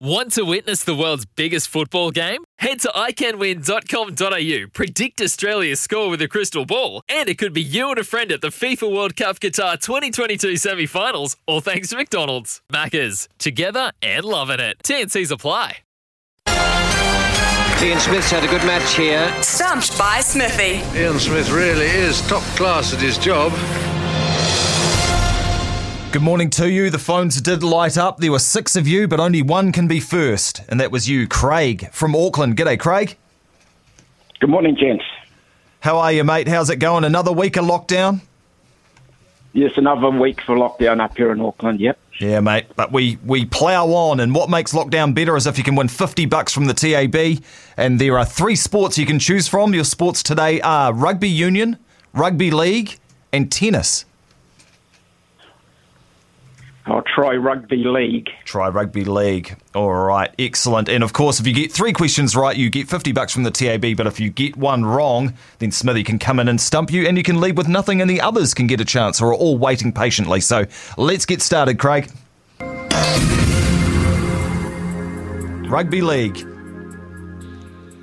Want to witness the world's biggest football game? Head to iCanWin.com.au, predict Australia's score with a crystal ball, and it could be you and a friend at the FIFA World Cup Qatar 2022 semi finals, all thanks to McDonald's. Maccas, together and loving it. TNC's apply. Ian Smith's had a good match here. Stumped by Smithy. Ian Smith really is top class at his job. Good morning to you. The phones did light up. There were six of you, but only one can be first, and that was you, Craig from Auckland. G'day, Craig. Good morning, gents. How are you, mate? How's it going? Another week of lockdown? Yes, another week for lockdown up here in Auckland. Yep. Yeah, mate. But we we plough on, and what makes lockdown better is if you can win fifty bucks from the TAB, and there are three sports you can choose from. Your sports today are rugby union, rugby league, and tennis. I'll try rugby league. Try rugby league. All right, excellent. And of course, if you get three questions right, you get 50 bucks from the TAB. But if you get one wrong, then Smithy can come in and stump you, and you can leave with nothing, and the others can get a chance, or are all waiting patiently. So let's get started, Craig. Rugby league.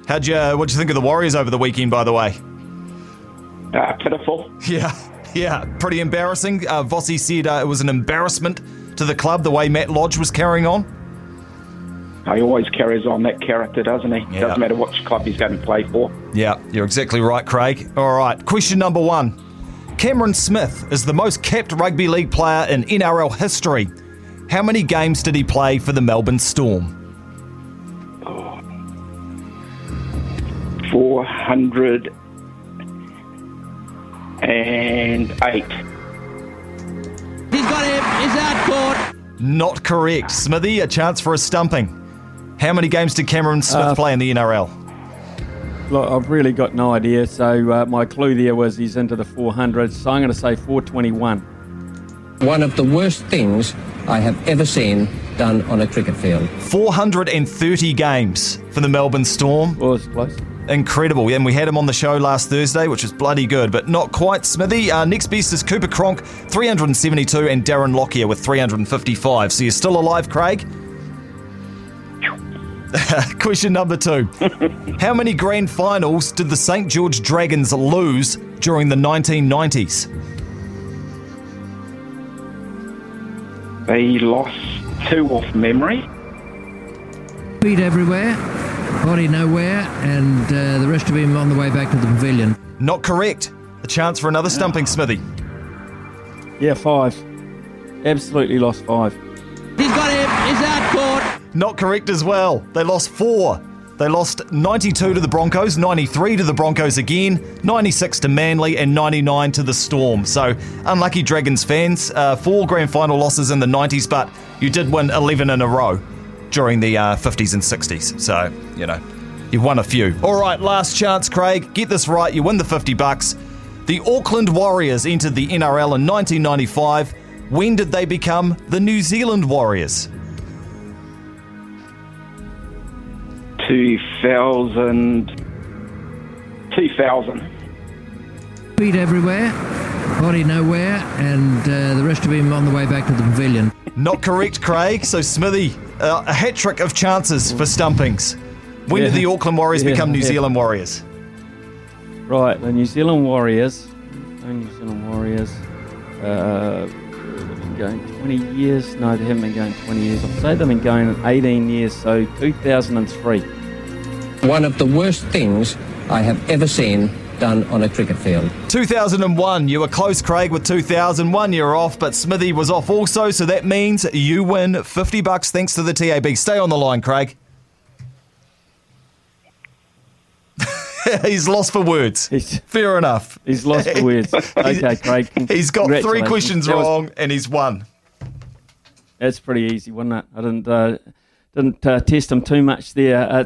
How'd you, what'd you think of the Warriors over the weekend, by the way? Uh, pitiful. Yeah, yeah, pretty embarrassing. Uh, Vossi said uh, it was an embarrassment to the club the way Matt Lodge was carrying on. He always carries on that character, doesn't he? Yeah. Doesn't matter which club he's going to play for. Yeah, you're exactly right, Craig. All right, question number one. Cameron Smith is the most capped rugby league player in NRL history. How many games did he play for the Melbourne Storm? 408. He's got him. He's out court. Not correct. Smithy, a chance for a stumping. How many games did Cameron Smith Uh, play in the NRL? Look, I've really got no idea. So uh, my clue there was he's into the 400s. So I'm going to say 421. One of the worst things I have ever seen done on a cricket field. 430 games for the Melbourne Storm. Was close. Incredible. And we had him on the show last Thursday, which was bloody good, but not quite Smithy. Uh, next best is Cooper Cronk, 372, and Darren Lockyer with 355. So you're still alive, Craig? Question number two. How many grand finals did the St. George Dragons lose during the 1990s? They lost two off memory. Feet everywhere, body nowhere, and uh, the rest of him on the way back to the pavilion. Not correct. A chance for another stumping, Smithy. Yeah, five. Absolutely lost five. He's got him. He's out court. Not correct as well. They lost four. They lost 92 to the Broncos, 93 to the Broncos again, 96 to Manly, and 99 to the Storm. So, unlucky Dragons fans. Uh, four grand final losses in the 90s, but you did win 11 in a row during the uh, 50s and 60s. So, you know, you've won a few. All right, last chance, Craig. Get this right. You win the 50 bucks. The Auckland Warriors entered the NRL in 1995. When did they become the New Zealand Warriors? 2000. 2000. Feet everywhere, body nowhere, and uh, the rest of him on the way back to the pavilion. Not correct, Craig. So, Smithy, uh, a hat trick of chances for stumpings. When did the Auckland Warriors Yeah, become New yeah. Zealand Warriors? Right, the New Zealand Warriors. New Zealand Warriors. Uh, they've been going 20 years. No, they haven't been going 20 years. I'd say they've been going 18 years. So 2003. One of the worst things I have ever seen done on a cricket field. 2001. You were close, Craig, with 2001. You're off, but Smithy was off also. So that means you win 50 bucks thanks to the TAB. Stay on the line, Craig. He's lost for words. He's, Fair enough. he's lost for words. Okay, Craig. He's got three questions was- wrong and he's won. That's pretty easy, wasn't it? I didn't uh, didn't uh, test him too much there. Uh,